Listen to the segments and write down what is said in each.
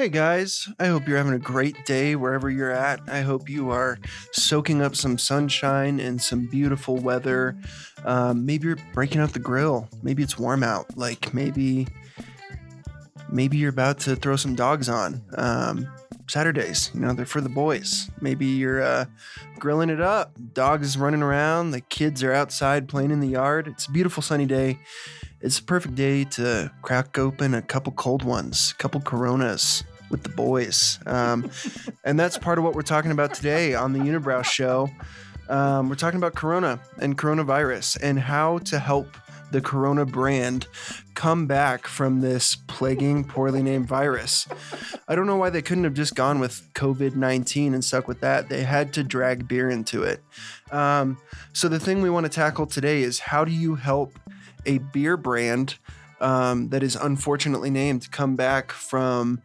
Hey guys, I hope you're having a great day wherever you're at. I hope you are soaking up some sunshine and some beautiful weather. Um, maybe you're breaking out the grill. Maybe it's warm out. Like maybe, maybe you're about to throw some dogs on. Um, Saturdays, you know, they're for the boys. Maybe you're uh, grilling it up. Dogs running around. The kids are outside playing in the yard. It's a beautiful sunny day. It's a perfect day to crack open a couple cold ones, a couple Coronas with the boys. Um, and that's part of what we're talking about today on the Unibrow Show. Um, we're talking about Corona and coronavirus and how to help the Corona brand come back from this plaguing, poorly named virus. I don't know why they couldn't have just gone with COVID 19 and stuck with that. They had to drag beer into it. Um, so, the thing we want to tackle today is how do you help a beer brand um, that is unfortunately named come back from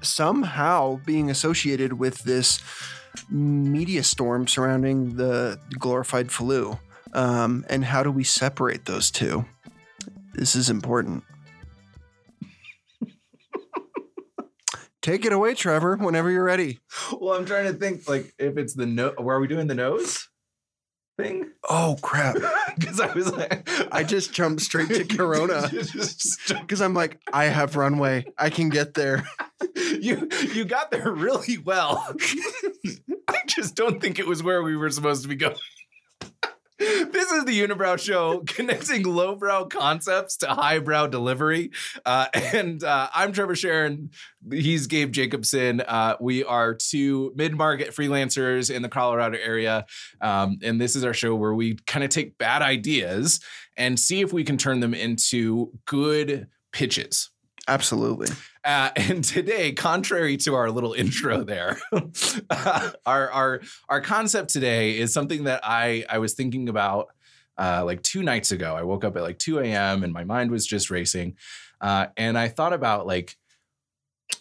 somehow being associated with this media storm surrounding the glorified flu. Um, and how do we separate those two? This is important. Take it away, Trever, whenever you're ready. Well, I'm trying to think like if it's the no. Where are we doing the nose thing? Oh, crap. Because I was like, I just jumped straight to Corona because I'm like, I have runway. I can get there. you you got there really well. I just don't think it was where we were supposed to be going. This is the Unibrow Show, connecting lowbrow concepts to highbrow delivery. Uh, and uh, I'm Trever Sharon. He's Gabe Jacobson. Uh, we are two mid-market freelancers in the Colorado area, um, and this is our show where we kind of take bad ideas and see if we can turn them into good pitches. Absolutely. Uh, and today, contrary to our little intro there, uh, our our our concept today is something that I I was thinking about uh, like two nights ago. I woke up at like 2 a.m. and my mind was just racing, uh, and I thought about like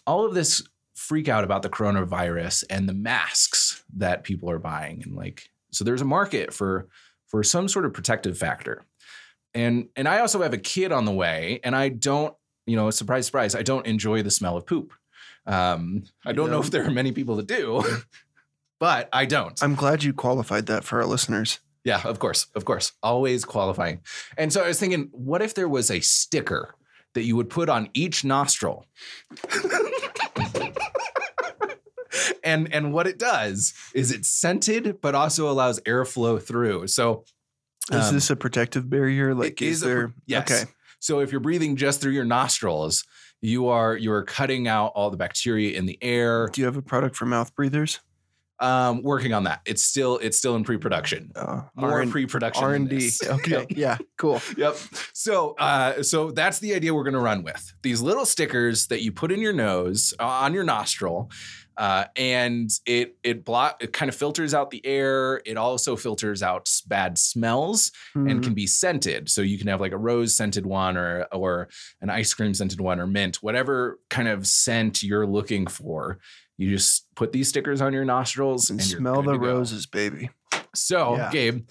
all of this freak out about the coronavirus and the masks that people are buying, and like so there's a market for for some sort of protective factor. And and I also have a kid on the way, and I don't you know, surprise, surprise, I don't enjoy the smell of poop. Um, I don't know if there are many people that do, but I don't. I'm glad you qualified that for our listeners. Yeah, of course, of course, always qualifying. And so I was thinking, what if there was a sticker that you would put on each nostril? and and what it does is it's scented, but also allows airflow through. So Is um, this a protective barrier? Like, is, is a there? yes. Okay. So if you're breathing just through your nostrils, you are you're cutting out all the bacteria in the air. Do you have a product for mouth breathers? Um, working on that. It's still it's still in pre-production. Uh, More R&D. pre-production. R and D. Okay. Yeah. Cool. Yep. So, uh, so that's the idea we're going to run with. These little stickers that you put in your nose, uh, on your nostril, uh, and it it block it kind of filters out the air. It also filters out bad smells and Hmm. can be scented. So you can have like a rose scented one, or or an ice cream scented one, or mint, whatever kind of scent you're looking for. You just put these stickers on your nostrils and and, smell the roses, baby. So, Yeah. Gabe,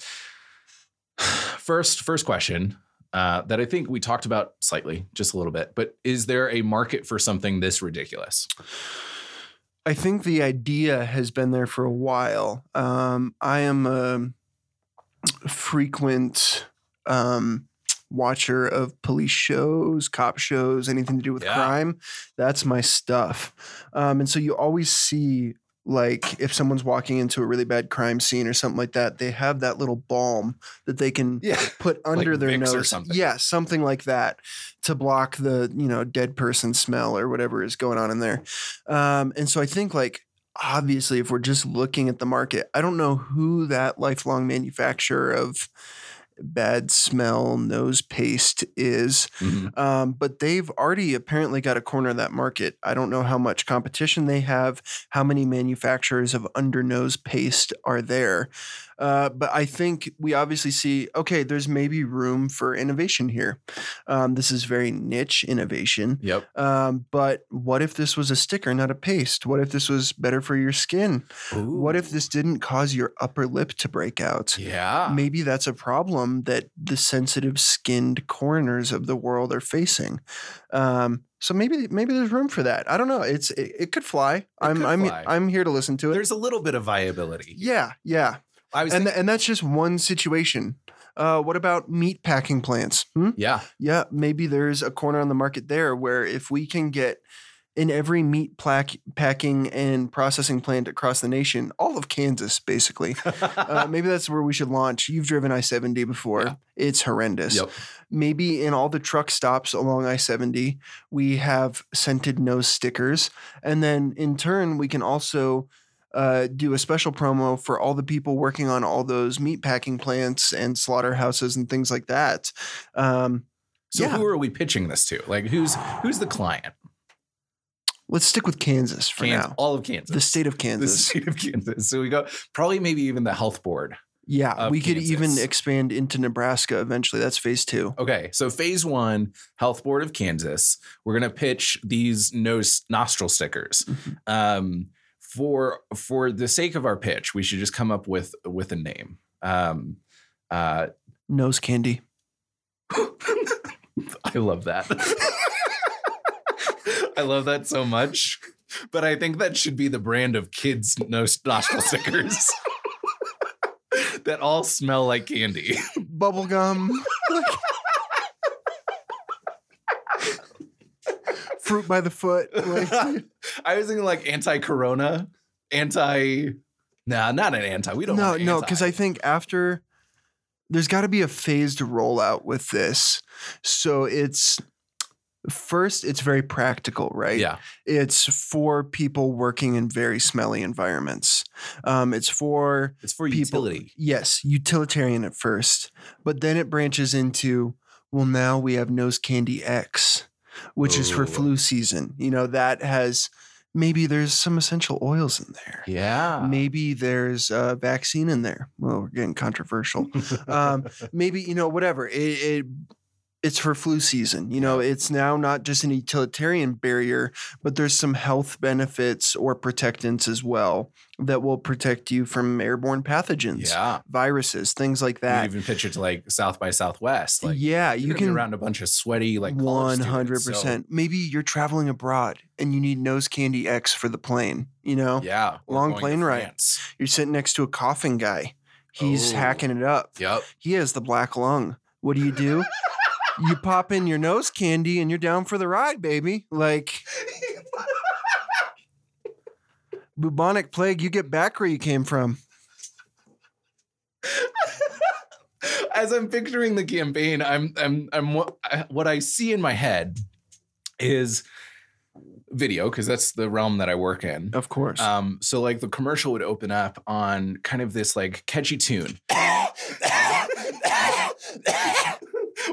first first question uh, that I think we talked about slightly, just a little bit, but is there a market for something this ridiculous? I think the idea has been there for a while. Um, I am a frequent um, watcher of police shows, cop shows, anything to do with Yeah. crime. That's my stuff. Um, and so you always see, like, if someone's walking into a really bad crime scene or something like that, they have that little balm that they can Yeah, put under their Vicks or nose. something. Yeah, something like that to block the, you know, dead person smell or whatever is going on in there. Um, and so I think like obviously if we're just looking at the market, I don't know who that lifelong manufacturer of bad smell nose paste is. Mhm. Um, but they've already apparently got a corner of that market. I don't know how much competition they have, how many manufacturers of under nose paste are there. Uh, but I think we obviously see okay, there's maybe room for innovation here. Um, this is very niche innovation. Yep. Um, but what if this was a sticker, not a paste? What if this was better for your skin? What if this didn't cause your upper lip to break out? Yeah. Maybe that's a problem that the sensitive skinned coroners of the world are facing. Um, so maybe maybe there's room for that. I don't know. It's it, it could fly. I'm could I'm fly. I'm here to listen to it. There's a little bit of viability. yeah, yeah. I was And thinking- th- and that's just one situation. Uh, what about meat packing plants? Hmm? yeah. Yeah, maybe there's a corner on the market there where if we can get in every meat plac- packing and processing plant across the nation, all of Kansas, basically. uh, maybe that's where we should launch. You've driven I 70 before, Yeah. it's horrendous. Yep. Maybe in all the truck stops along I 70, we have scented nose stickers. And then in turn, we can also. Uh, do a special promo for all the people working on all those meat packing plants and slaughterhouses and things like that. Um, So Yeah. who are we pitching this to? Like who's who's the client? let's stick with Kansas for Kansas, now. all of Kansas. The state of Kansas. the state of Kansas. So we go probably maybe even the health board. Yeah, we could even expand into Nebraska eventually. That's phase two. Okay, so phase one, Health Board of Kansas. We're gonna pitch these nose nostril stickers. Mhm. Um, for for the sake of our pitch, we should just come up with with a name. Um, uh, Nose candy. I love that. I love that so much. But I think that should be the brand of kids' nose nostril stickers that all smell like candy. Bubblegum. Fruit by the foot. Like, I was thinking like anti-corona, anti. Nah, not an anti. We don't. no, no, because I think after there's got to be a phased rollout with this. So it's first, it's very practical, right? yeah, It's for people working in very smelly environments. Um, it's for it's for people. utility. Yes, utilitarian at first, but then it branches into well, now we have nose candy X, which is for flu season. You know that has maybe there's some essential oils in there. Yeah. Maybe there's a vaccine in there. Well, we're getting controversial. um, maybe you know whatever it, it it's for flu season you know it's now not just an utilitarian barrier but there's some health benefits or protectants as well that will protect you from airborne pathogens yeah. viruses things like that. You even pitch it to like South by Southwest. Like yeah you can around a bunch of sweaty like students, so- 100% maybe you're traveling abroad and you need nose candy x for the plane you know yeah. Long plane ride. You're sitting next to a coughing guy he's Oh. hacking it up Yep. he has the black lung. What do you do? You pop in your nose candy and you're down for the ride, baby. Like bubonic plague, you get back where you came from. As I'm picturing the campaign, I'm I'm I'm what I- what I see in my head is video because that's the realm that I work in. Of course. Um, so like the commercial would open up on kind of this like catchy tune.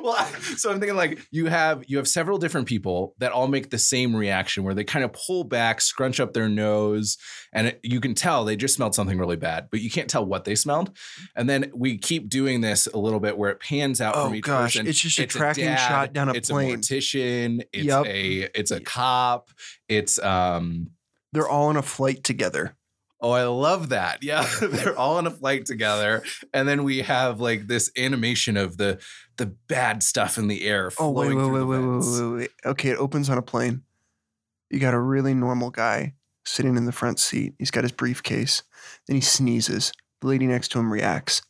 well, so I'm thinking like you have you have several different people that all make the same reaction where they kind of pull back, scrunch up their nose, and it, you can tell they just smelled something really bad, but you can't tell what they smelled. And then we keep doing this a little bit where it pans out Oh, from each gosh, person. it's just a tracking shot down a it's plane. a mortician. It's Yep. a it's a cop. It's um They're all on a flight together. Oh, I love that. Yeah. They're all on a flight together. And then we have like this animation of the the bad stuff in the air. Oh, wait, wait, wait, wait, wait, wait, wait. Okay, it opens on a plane. You got a really normal guy sitting in the front seat. He's got his briefcase. Then he sneezes. The lady next to him reacts.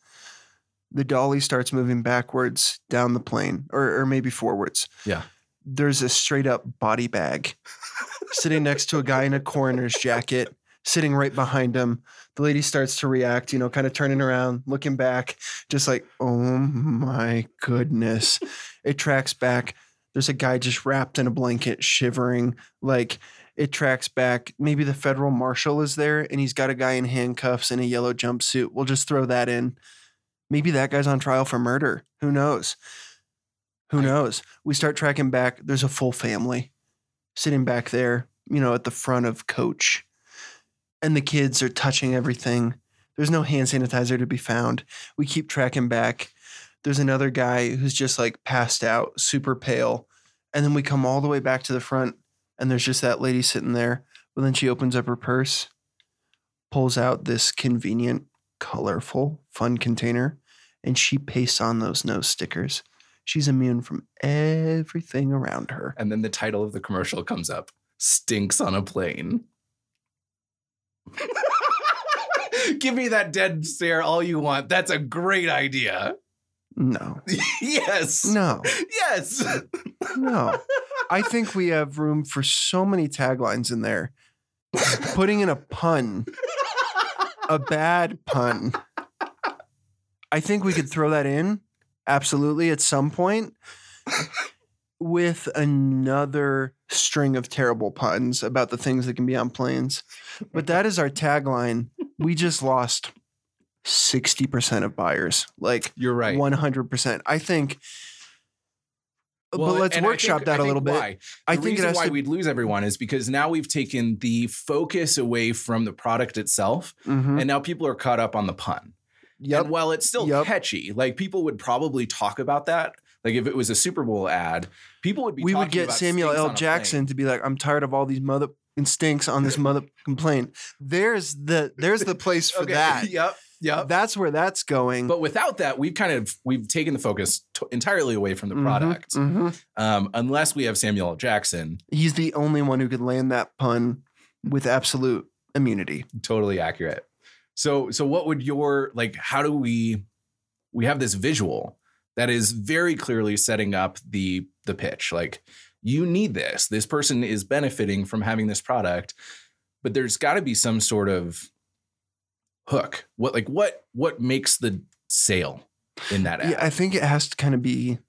The dolly starts moving backwards down the plane, or, or maybe forwards. Yeah. There's a straight up body bag sitting next to a guy in a coroner's jacket, sitting right behind him. The lady starts to react, you know, kind of turning around, looking back, just like, oh my goodness. It tracks back. There's a guy just wrapped in a blanket, shivering. Like it tracks back. Maybe the federal marshal is there and he's got a guy in handcuffs in a yellow jumpsuit. We'll just throw that in. Maybe that guy's on trial for murder. Who knows? Who knows? We start tracking back. There's a full family sitting back there, you know, at the front of coach. And the kids are touching everything. There's no hand sanitizer to be found. We keep tracking back. There's another guy who's just like passed out, super pale. And then we come all the way back to the front, and there's just that lady sitting there. But then she opens up her purse, pulls out this convenient, colorful, fun container, and she pastes on those nose stickers. She's immune from everything around her. And then the title of the commercial comes up Stinks on a Plane. Give me that dead stare all you want. That's a great idea. No, yes. no, Yes. no. I think we have room for so many taglines in there. Putting in a pun, a bad pun. I think we could throw that in absolutely at some point with another string of terrible puns about the things that can be on planes. But that is our tagline. We just lost 60% of buyers. Like You're right. 100%. I think Well, but let's workshop think- that a little bit. why. I think reason why to we'd lose everyone is because now we've taken the focus away from the product itself, Mhm. and now people are caught up on the pun. Yep. And while it's still Yep. catchy, like people would probably talk about that. Like if it was a Super Bowl ad, people would be. we would get Samuel L. Jackson to be like, "I'm tired of all these mother instincts on this mother complaint." There's the there's the place for Okay, that. Yep. Yep. That's where that's going. But without that, we've kind of we've taken the focus t- entirely away from the Mhm, product. mhm. Um, unless we have Samuel L. Jackson, He's the only one who could land that pun with absolute immunity. totally accurate. So so what would your like how do we we have this visual that is very clearly setting up the the pitch like you need this this person is benefiting from having this product but there's got to be some sort of hook what like what what makes the sale in that ad Yeah, I think it has to kind of be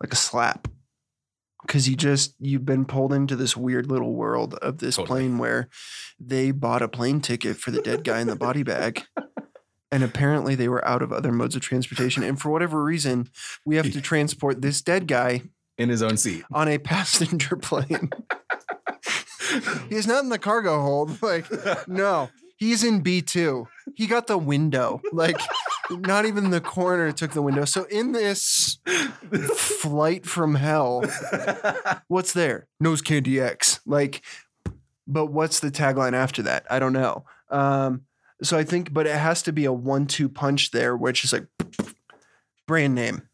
like a slap. Cause you just you've been pulled into this weird little world of this Totally. plane where they bought a plane ticket for the dead guy in the body bag. And apparently they were out of other modes of transportation. And for whatever reason, we have to transport this dead guy in his own seat on a passenger plane. He's not in the cargo hold. Like, no, he's in B2. He got the window. Like, not even the corner took the window. So, in this flight from hell, what's there? Nose Candy X. Like, but what's the tagline after that? I don't know. Um, so I think, but it has to be a one-two punch there, which is like brand name,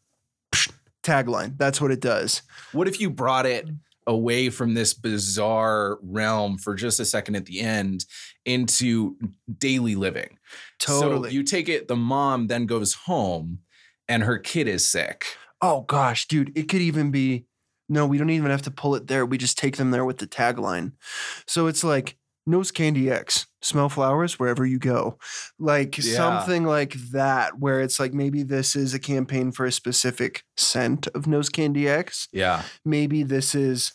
tagline. That's what it does. What if you brought it away from this bizarre realm for just a second at the end into daily living? Totally. So you take it, the mom then goes home and her kid is sick. Oh gosh, dude, it could even be no, we don't even have to pull it there. We just take them there with the tagline. So it's like Nose Candy X, smell flowers wherever you go. Like Yeah. something like that, where it's like maybe this is a campaign for a specific scent of Nose Candy X. Yeah. Maybe this is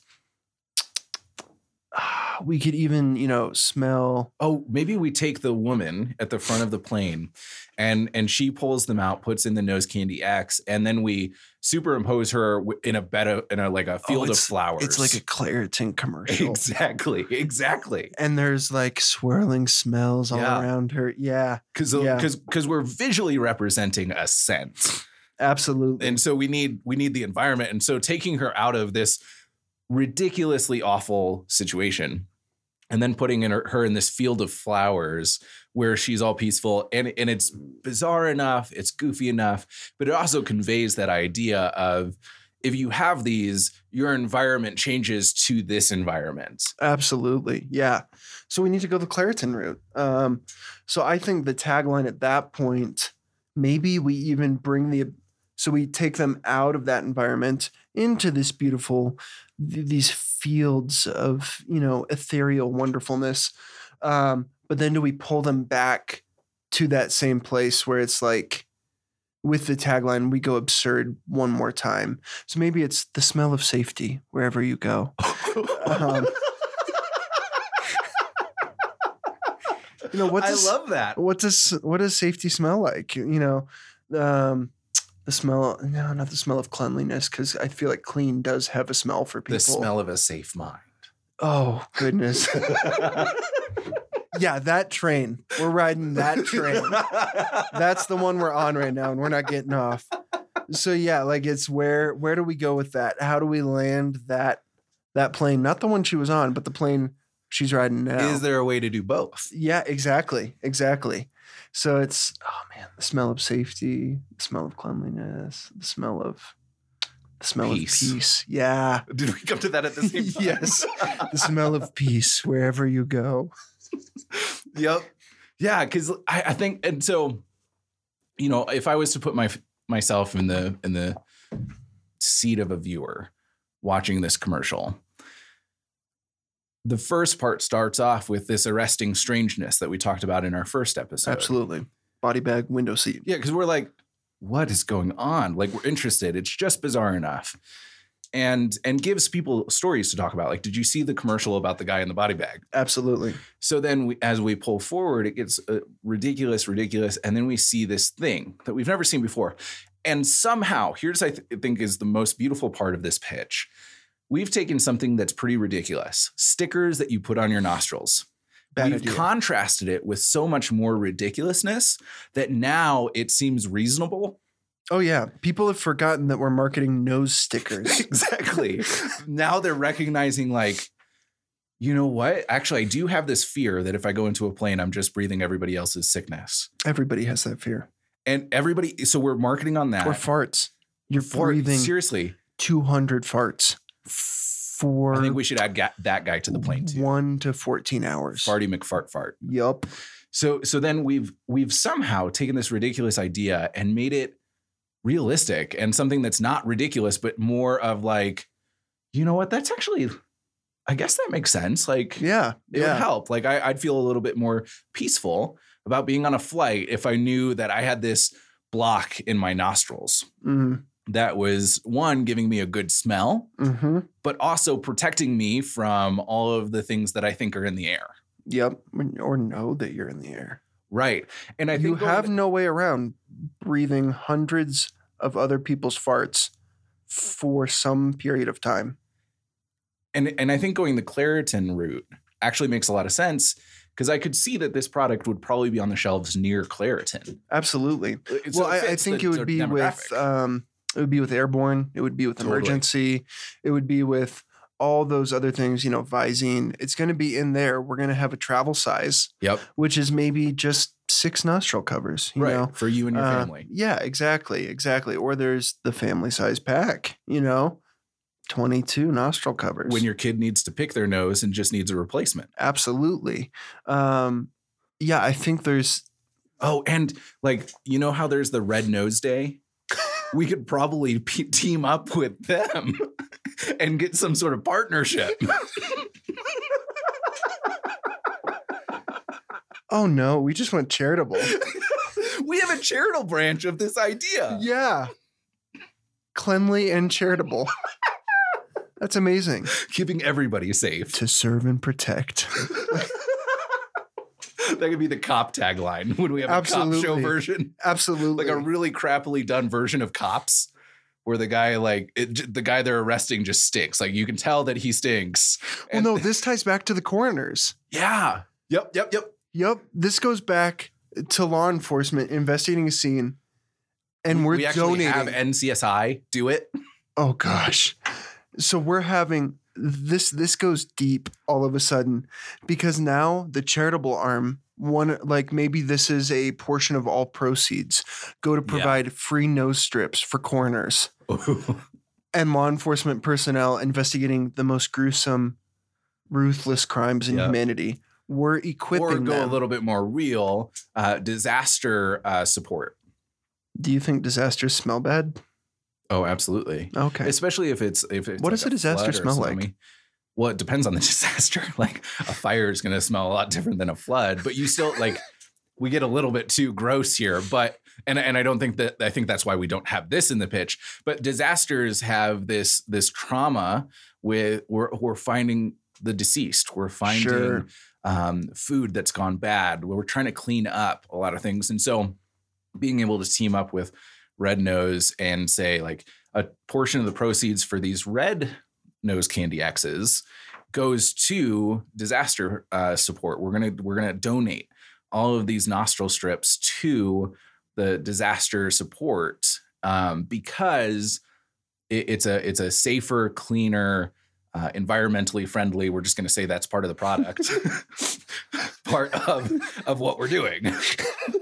we could even, you know, smell Oh, maybe we take the woman at the front of the plane and and she pulls them out, puts in the nose candy X, and then we superimpose her in a bed of, in a like a oh, field of Oh, it's- flowers. it's like a Claritin commercial. exactly, exactly. and there's like swirling smells all Yeah. around her. Yeah, Because Yeah. because because we're visually representing a scent. absolutely. and so we need we need the environment and so taking her out of this ridiculously awful situation and then putting in her, her in this field of flowers where she's all peaceful and and it's bizarre enough it's goofy enough but it also conveys that idea of if you have these your environment changes to this environment Absolutely. Yeah. So we need to go the Claritin route. Um, so I think the tagline at that point, maybe we even bring the, so we take them out of that environment into this beautiful, these fields of, you know, ethereal wonderfulness. Um, but then do we pull them back to that same place where it's like, with the tagline, we go absurd one more time. So maybe it's the smell of safety wherever you go. Um, you know what i does love that what does what does safety smell like you know um the smell no not the smell of cleanliness because i feel like clean does have a smell for people the smell of a safe mind oh goodness Yeah, that train. We're riding that train. That's the one we're on right now, and we're not getting off. So yeah, like it's where where do we go with that? How do we land that that plane? Not the one she was on, but the plane she's riding now. Is there a way to do both? Yeah, exactly. Exactly. So it's oh man, the smell of safety, the smell of cleanliness, the smell of the smell Peace. of peace. Yeah. Did we come to that at the same time? yes. The smell of peace wherever you go. yep. Yeah, because I, I think, and so, you know, if I was to put my myself in the in the seat of a viewer watching this commercial, the first part starts off with this arresting strangeness that we talked about in our first episode. Absolutely. Body bag window seat. Yeah, because we're like, what is going on? Like we're interested. It's just bizarre enough. And and gives people stories to talk about. Like, did you see the commercial about the guy in the body bag? Absolutely. So then, we, as we pull forward, it gets uh, ridiculous, ridiculous, and then we see this thing that we've never seen before. And somehow, here's I th- think is the most beautiful part of this pitch. We've taken something that's pretty ridiculous, stickers that you put on your nostrils. Bad We've idea. contrasted it with so much more ridiculousness that now it seems reasonable. oh yeah. People have forgotten that we're marketing nose stickers. exactly. now they're recognizing like, you know what? Actually, I do have this fear that if I go into a plane, I'm just breathing everybody else's sickness. Everybody has that fear. And everybody, so we're marketing on that. Or farts. You're For- breathing seriously. 200 farts for I think we should add ga- that guy to the plane too. 1 to 14 hours. Farty McFart fart. Yup. So so then we've we've somehow taken this ridiculous idea and made it realistic and something that's not ridiculous, but more of like, you know what? That's actually, I guess that makes sense. Like, Yeah. it would help. Like, I, I'd feel a little bit more peaceful about being on a flight if I knew that I had this block in my nostrils Mhm. That was one giving me a good smell, Mhm. but also protecting me from all of the things that I think are in the air. Yep. Or know that you're in the air. Right. And I you have no way around breathing hundreds of other people's farts for some period of time. and and I think going the Claritin route actually makes a lot of sense because I could see that this product would probably be on the shelves near Claritin. Absolutely. So well, I, I think it would be with um, it would be with airborne. It would be with Totally. Emergen-C. It would be with all those other things. You know, Visine. It's going to be in there. We're going to have a travel size, yep, which is maybe just six nostril covers. You right know. for you and your Uh, family. Yeah, exactly, exactly. Or there's the family size pack. You know, twenty two nostril covers. When your kid needs to pick their nose and just needs a replacement. absolutely. Um, yeah, I think there's Oh, and like you know how there's the Red Nose Day. We could probably p- team up with them and get some sort of partnership. Oh no, we just went charitable. we have a charitable branch of this idea. yeah. Cleanly and charitable. That's amazing. Keeping everybody safe. To serve and protect. That could be the cop tagline when we have a cop show version, Absolutely. like a really crappily done version of cops, where the guy like it, the guy they're arresting just stinks. Like you can tell that he stinks. well, no, this ties back to the coroners. yeah, yep, yep, yep. Yep. This goes back to law enforcement investigating a scene. And we're we actually donating. have NCSI do it. Oh gosh. So we're having this this goes deep all of a sudden because now the charitable arm one like maybe this is a portion of all proceeds go to Yeah. provide free nose strips for coroners and law enforcement personnel investigating the most gruesome ruthless crimes in Yeah. humanity. We're equipping or go them. a little bit more real. Uh, disaster uh, support. Do you think disasters smell bad? Oh, absolutely. Okay. Especially if it's if it's What like does a disaster smell like? Well, it depends on the disaster. Like a fire is going to smell a lot different than a flood, but you still like we get a little bit too gross here. But and and I don't think that I think that's why we don't have this in the pitch. But disasters have this this trauma with we're we're finding the deceased. We're finding Sure. um, food that's gone bad. We're trying to clean up a lot of things, and so being able to team up with Red Nose and say like a portion of the proceeds for these Red Nose Candy X's goes to disaster uh, support. We're gonna we're gonna donate all of these nostril strips to the disaster support um, because it, it's a it's a safer, cleaner, uh, environmentally friendly. We're just going to say that's part of the product, part of of what we're doing.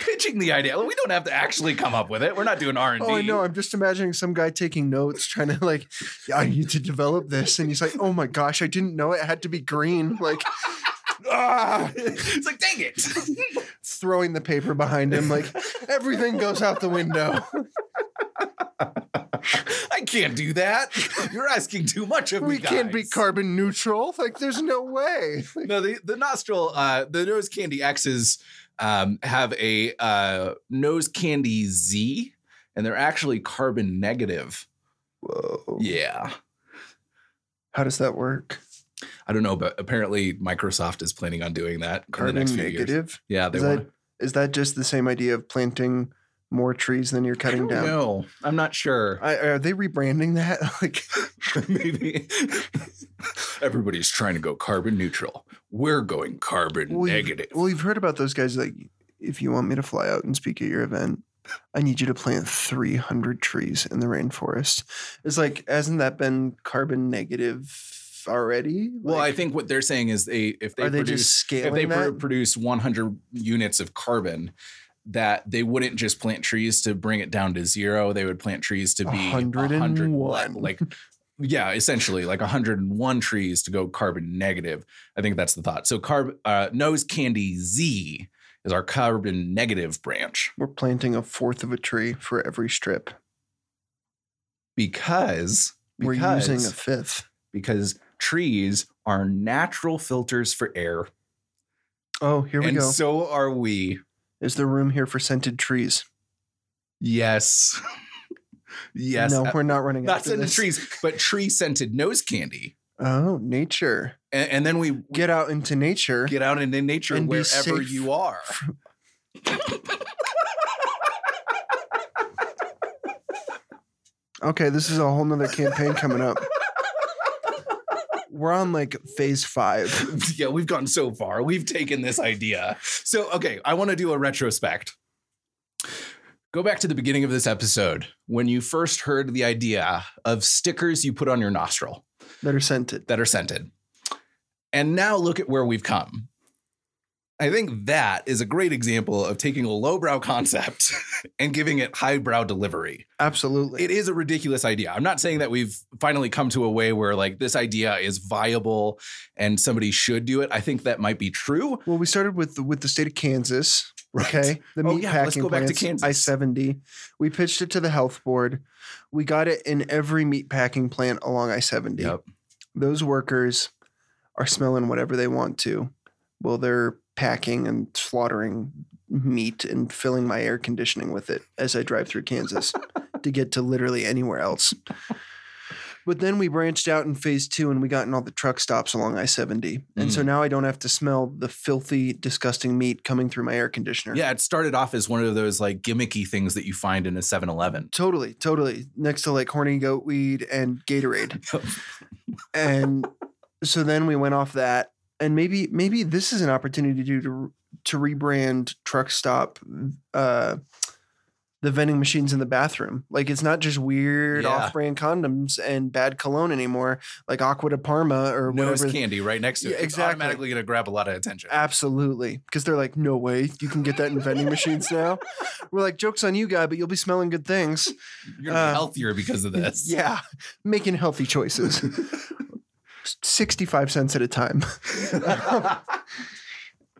pitching the idea. We don't have to actually come up with it. We're not doing R and D. Oh, I know. I'm just imagining some guy taking notes, trying to like, yeah, I need to develop this, and he's like, "Oh my gosh, I didn't know it had to be green." Like, ah, It's like, dang it. throwing the paper behind him, like everything goes out the window. I can't do that. You're asking too much of me. We can't be carbon neutral. Like, there's no way. Like, No, the, the nostril, uh, the nose candy X's um, have a uh, nose candy Z, and they're actually carbon negative. whoa. Yeah. How does that work? I don't know, but apparently Microsoft is planning on doing that Carbon next few years. negative. Yeah, they Is that is that just the same idea of planting more trees than you're I cutting don't down? No, I'm not sure. I, are they rebranding that? like, Maybe everybody's trying to go carbon neutral. We're going carbon well, you've- negative. Well, you've heard about those guys. Like, if you want me to fly out and speak at your event, I need you to plant 300 trees in the rainforest. It's like, hasn't that been carbon negative already? well, I think what they're saying is they if they are they produce just scaling if they produce 100 units of carbon that they wouldn't just plant trees to bring it down to zero they would plant trees to be 100 101. like yeah essentially like 101 trees to go carbon negative i think that's the thought so carb uh, nose candy z is our carbon negative branch We're planting a fourth of a tree for every strip. because We're using a fifth. because trees are natural filters for air Oh, here we and go. so are we Is there room here for scented trees? yes yes No, uh, we're not running not scented this. trees, but tree scented nose candy. Oh, nature. And, and then we we Get out into nature. get out into nature And wherever you are. Okay, this is a whole nother campaign coming up. We're on like phase five. yeah, we've gone so far. We've taken this idea. So, okay, I want to do a retrospect. Go back to the beginning of this episode when you first heard the idea of stickers you put on your nostril that are scented. that are scented. And now look at where we've come. I think that is a great example of taking a lowbrow concept and giving it highbrow delivery. Absolutely. It is a ridiculous idea. I'm not saying that we've finally come to a way where like this idea is viable and somebody should do it. I think that might be true. well, we started with the, with the state of Kansas. Okay, the Oh, meat yeah, packing let's go back to plants, Kansas. I seventy. We pitched it to the health board. We got it in every meat packing plant along I seventy. Yep. Those workers are smelling whatever they want to. Well, they're packing and slaughtering meat and filling my air conditioning with it as I drive through Kansas to get to literally anywhere else. But then we branched out in phase two and we got in all the truck stops along I 70. And so mm. now I don't have to smell the filthy, disgusting meat coming through my air conditioner. Yeah, it started off as one of those like gimmicky things that you find in a 7 Eleven. Totally, totally. Next to like horny goat weed and Gatorade. and so then we went off that. And maybe maybe this is an opportunity to to, to rebrand truck stop uh the vending machines in the bathroom. Like it's not just weird Yeah. off-brand condoms and bad cologne anymore, like Acqua di Parma or Nose whatever. candy right next to it. Yeah, It's exactly. automatically going to grab a lot of attention. Absolutely. Because they're like, no way, you can get that in vending machines now. We're like, joke's on you, guy, but you'll be smelling good things. You're uh, be healthier because of this. Yeah, making healthy choices. 65 cents at a time.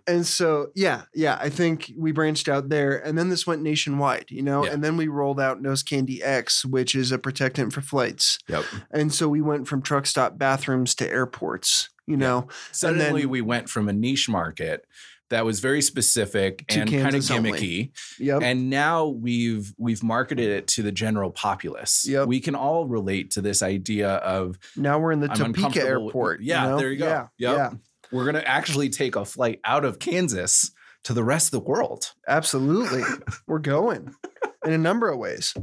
and so, yeah, yeah, I think we branched out there. And then this went nationwide, you know? Yeah. And then we rolled out Nose Candy X, which is a protectant for flights. Yep. And so we went from truck stop bathrooms to airports, you know? Suddenly, then- we went from a niche market that was very specific To and kind of gimmicky, Yep. and now we've we've marketed it to the general populace. Yep. We can all relate to this idea of now we're in the I'm Topeka with- airport. Yeah, you know? there you go. Yeah, Yep. yeah, we're going to actually take a flight out of Kansas to the rest of the world. absolutely. we're going. In a number of ways.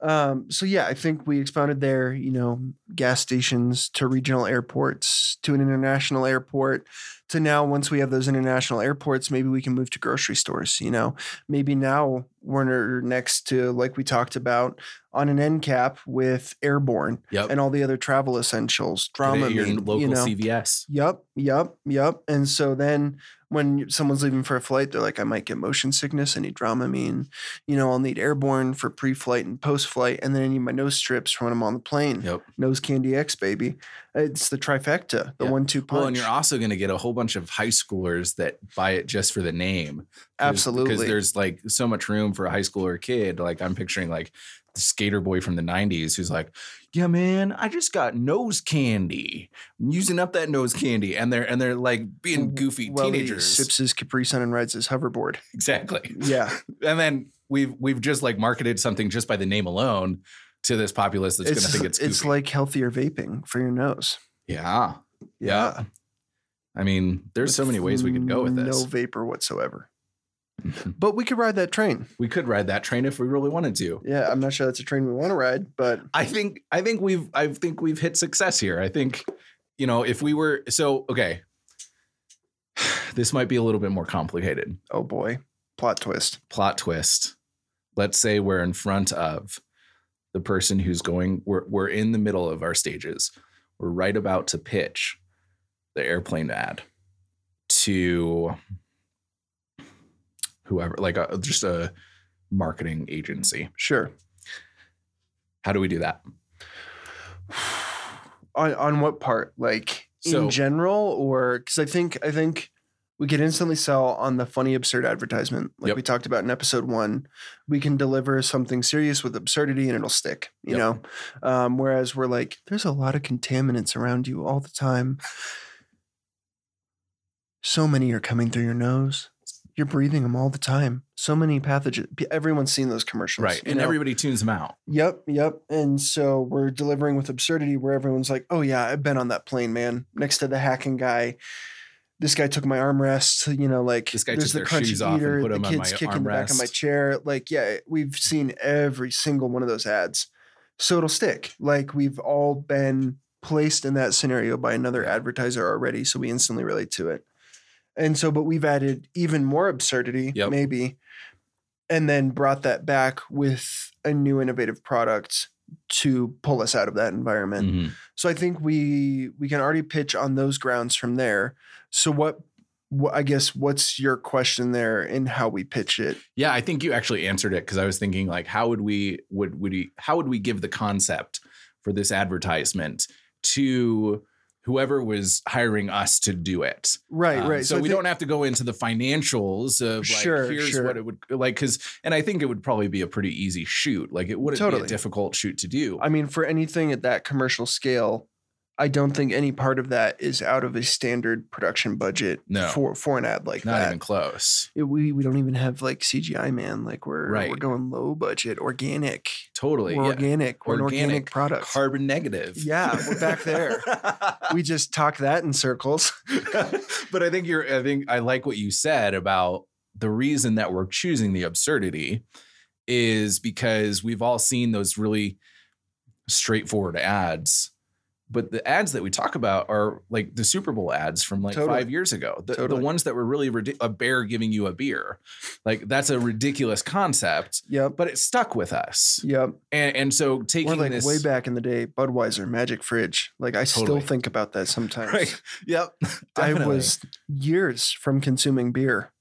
Um, so yeah, I think we expounded there. You know, gas stations to regional airports to an international airport to now once we have those international airports, maybe we can move to grocery stores. You know, maybe now we're next to like we talked about on an end cap with airborne Yep. and all the other travel essentials, at your local you know. CVS. Yep, yep, yep. And so then when someone's leaving for a flight, they're like, I might get motion sickness. I need Dramamine. You know, I'll need airborne for pre-flight and post-flight, and then I need my nose strips when I'm on the plane. Yep. Nose Candy X, baby. It's the trifecta, the Yeah. one-two punch. Well, and you're also going to get a whole bunch of high schoolers that buy it just for the name. Absolutely. Because there's like so much room for a high schooler kid. Like I'm picturing like the skater boy from the 90s who's like, yeah, man, I just got nose candy. I'm using up that nose candy. And they're and they're like being goofy Well, he teenagers. sips his Capri Sun and rides his hoverboard. Exactly. Yeah, And then we've we've just like marketed something just by the name alone to this populace that's gonna think it's goofy. it's like healthier vaping for your nose. yeah. Yeah. I mean, there's so many ways we could go with mm, this. No vapor whatsoever. Mm-hmm. But we could ride that train. we could ride that train if we really wanted to. Yeah, I'm not sure that's a train we want to ride, but I think I think we've I think we've hit success here. I think you know if we were so okay. This might be a little bit more complicated. oh boy, plot twist. Plot twist. Let's say we're in front of the person who's going. We're we're in the middle of our stages. We're right about to pitch the airplane ad to whoever, like a, just a marketing agency. Sure. How do we do that? On on what part? Like So- in general, or because I think I think we could instantly sell on the funny absurd advertisement, like Yep. we talked about in episode one. We can deliver something serious with absurdity, and it'll stick. You Yep. know, um, whereas we're like, there's a lot of contaminants around you all the time. So many are coming through your nose. You're breathing them all the time. So many pathogens. Everyone's seen those commercials, Right. And know? everybody tunes them out. Yep, yep. And so we're delivering with absurdity where everyone's like, oh, yeah, I've been on that plane, man, next to the hacking guy. This guy took my armrest, you know, like This guy there's took the their shoes off and eater, put the kids kicking the back of my chair. Like, yeah, we've seen every single one of those ads. So it'll stick. Like we've all been placed in that scenario by another advertiser already. So we instantly relate to it. And so, but we've added even more absurdity, Yep. maybe, and then brought that back with a new innovative product to pull us out of that environment. Mhm. So I think we we can already pitch on those grounds from there. So what, what I guess what's your question there in how we pitch it? Yeah, I think you actually answered it because I was thinking like, how would we would would we how would we give the concept for this advertisement to whoever was hiring us to do it? Right, Um, right. So, I we think- don't have to go into the financials of like Sure, here's sure. what it would like because and I think it would probably be a pretty easy shoot. Like it wouldn't be a difficult shoot to do. I mean, for anything at that commercial scale, I don't think any part of that is out of a standard production budget No. for for an ad like Not that. Not even close. It- we we don't even have like CGI man. Like we're Right. we're going low budget, organic. Totally. We're yeah. organic. We're an organic Organic, product. Carbon negative. Yeah, we're back there. we just talk that in circles. but I think you're I think I like what you said about the reason that we're choosing the absurdity is because we've all seen those really straightforward ads. But the ads that we talk about are like the Super Bowl ads from like Totally. five years ago. The, Totally. the ones that were really ridi- a bear giving you a beer. Like that's a ridiculous concept, Yep. but it stuck with us. Yep. And, and so taking Or like this way back in the day, Budweiser Magic Fridge. Like I Totally. still think about that sometimes. Right. Yep. I was years from consuming beer.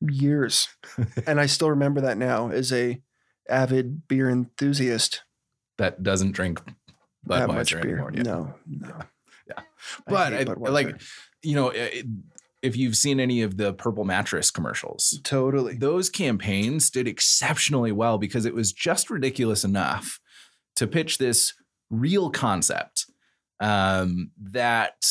Years. and I still remember that now as a avid beer enthusiast. that doesn't drink Budweiser much beer. anymore. Yeah. No, no. Yeah. I But hate I- like you know, it, if you've seen any of the purple mattress commercials, totally. those campaigns did exceptionally well because it was just ridiculous enough to pitch this real concept um, that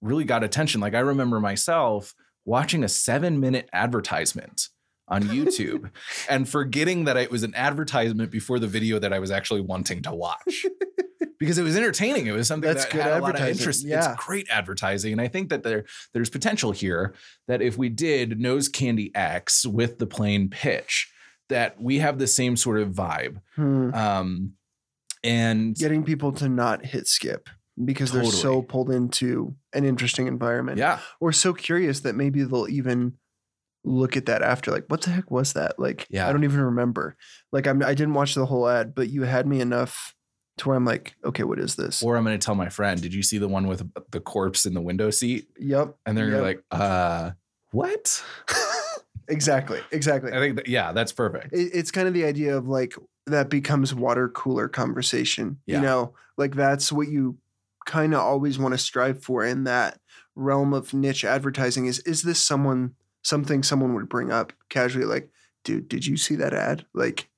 really got attention. Like I remember myself watching a seven minute advertisement on YouTube and forgetting that it was an advertisement before the video that I was actually wanting to watch. Because it was entertaining. It was something That's that good had a lot of advertising. interest. Yeah. It's great advertising. And I think that there there's potential here that if we did nose candy X with the plain pitch, that we have the same sort of vibe. Hmm. Um, and Getting people to not hit skip because they're so pulled into an interesting environment yeah, or so curious that maybe they'll even look at that after like what the heck was that like Yeah. i don't even remember like I'm, i didn't watch the whole ad but you had me enough to where i'm like okay what is this or I'm going to tell my friend, did you see the one with the corpse in the window seat? yep And they're Yep. like, uh, what? exactly exactly I think, that, yeah, that's perfect. it, it's kind of the idea of like that becomes water cooler conversation. Yeah. You know, like that's what you kind of always want to strive for in that realm of niche advertising is is this someone something someone would bring up casually like, dude, did you see that ad? Like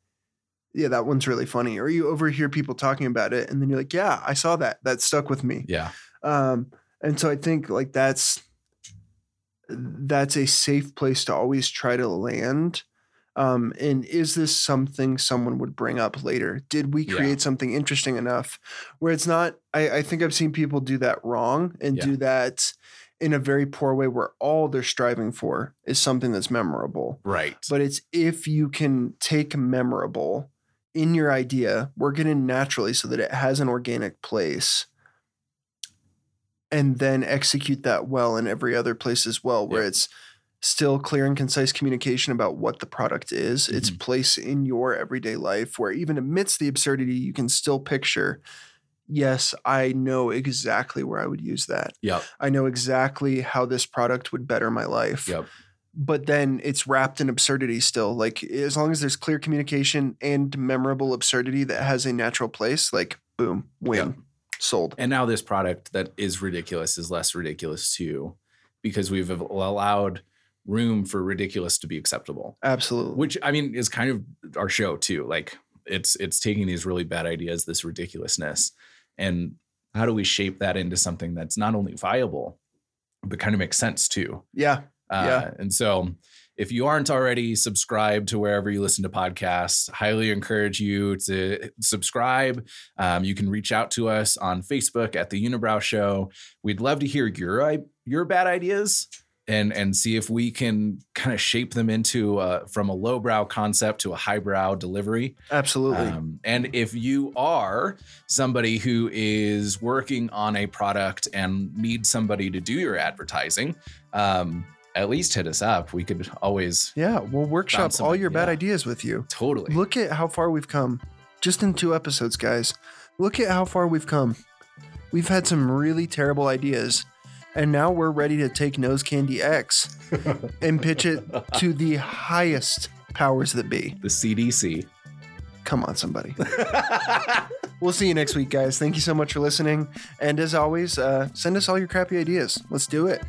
yeah, that one's really funny. Or you overhear people talking about it and then you're like, yeah, I saw that. That stuck with me. Yeah. Um, and so I think like that's that's a safe place to always try to land. Um, and is this something someone would bring up later? Did we Yeah. create something interesting enough where it's not? I, I think I've seen people do that wrong and Yeah. do that in a very poor way where all they're striving for is something that's memorable. Right. But it's if you can take memorable in your idea, work it in naturally so that it has an organic place, and then execute that well in every other place as well, where Yeah. it's still clear and concise communication about what the product is, its Mhm. place in your everyday life, where even amidst the absurdity, you can still picture. Yes, I know exactly where I would use that. Yep. I know exactly how this product would better my life Yep. But then it's wrapped in absurdity still. Like as long as there's clear communication and memorable absurdity that has a natural place, like boom, win, sold. And now this product that is ridiculous is less ridiculous too, because we've allowed room for ridiculous to be acceptable. Absolutely. Which I mean is kind of our show too. Like it's it's taking these really bad ideas, this ridiculousness, and how do we shape that into something that's not only viable, but kind of makes sense too. yeah. Uh, Yeah. And so, if you aren't already subscribed to wherever you listen to podcasts, highly encourage you to subscribe. Um, you can reach out to us on Facebook at the Unibrow Show. We'd love to hear your your bad ideas and and see if we can kind of shape them into uh, from a lowbrow concept to a highbrow delivery. Absolutely. Um, and if you are somebody who is working on a product and need somebody to do your advertising, um, at least hit us up. We could always yeah. We'll workshop all your bad yeah. ideas with you. totally. Look at how far we've come just in two episodes, guys. Look at how far we've come. We've had some really terrible ideas. And now we're ready to take Nose Candy X and pitch it to the highest powers that be. the CDC. Come on, somebody. We'll see you next week, guys. Thank you so much for listening. And as always, uh, send us all your crappy ideas. Let's do it.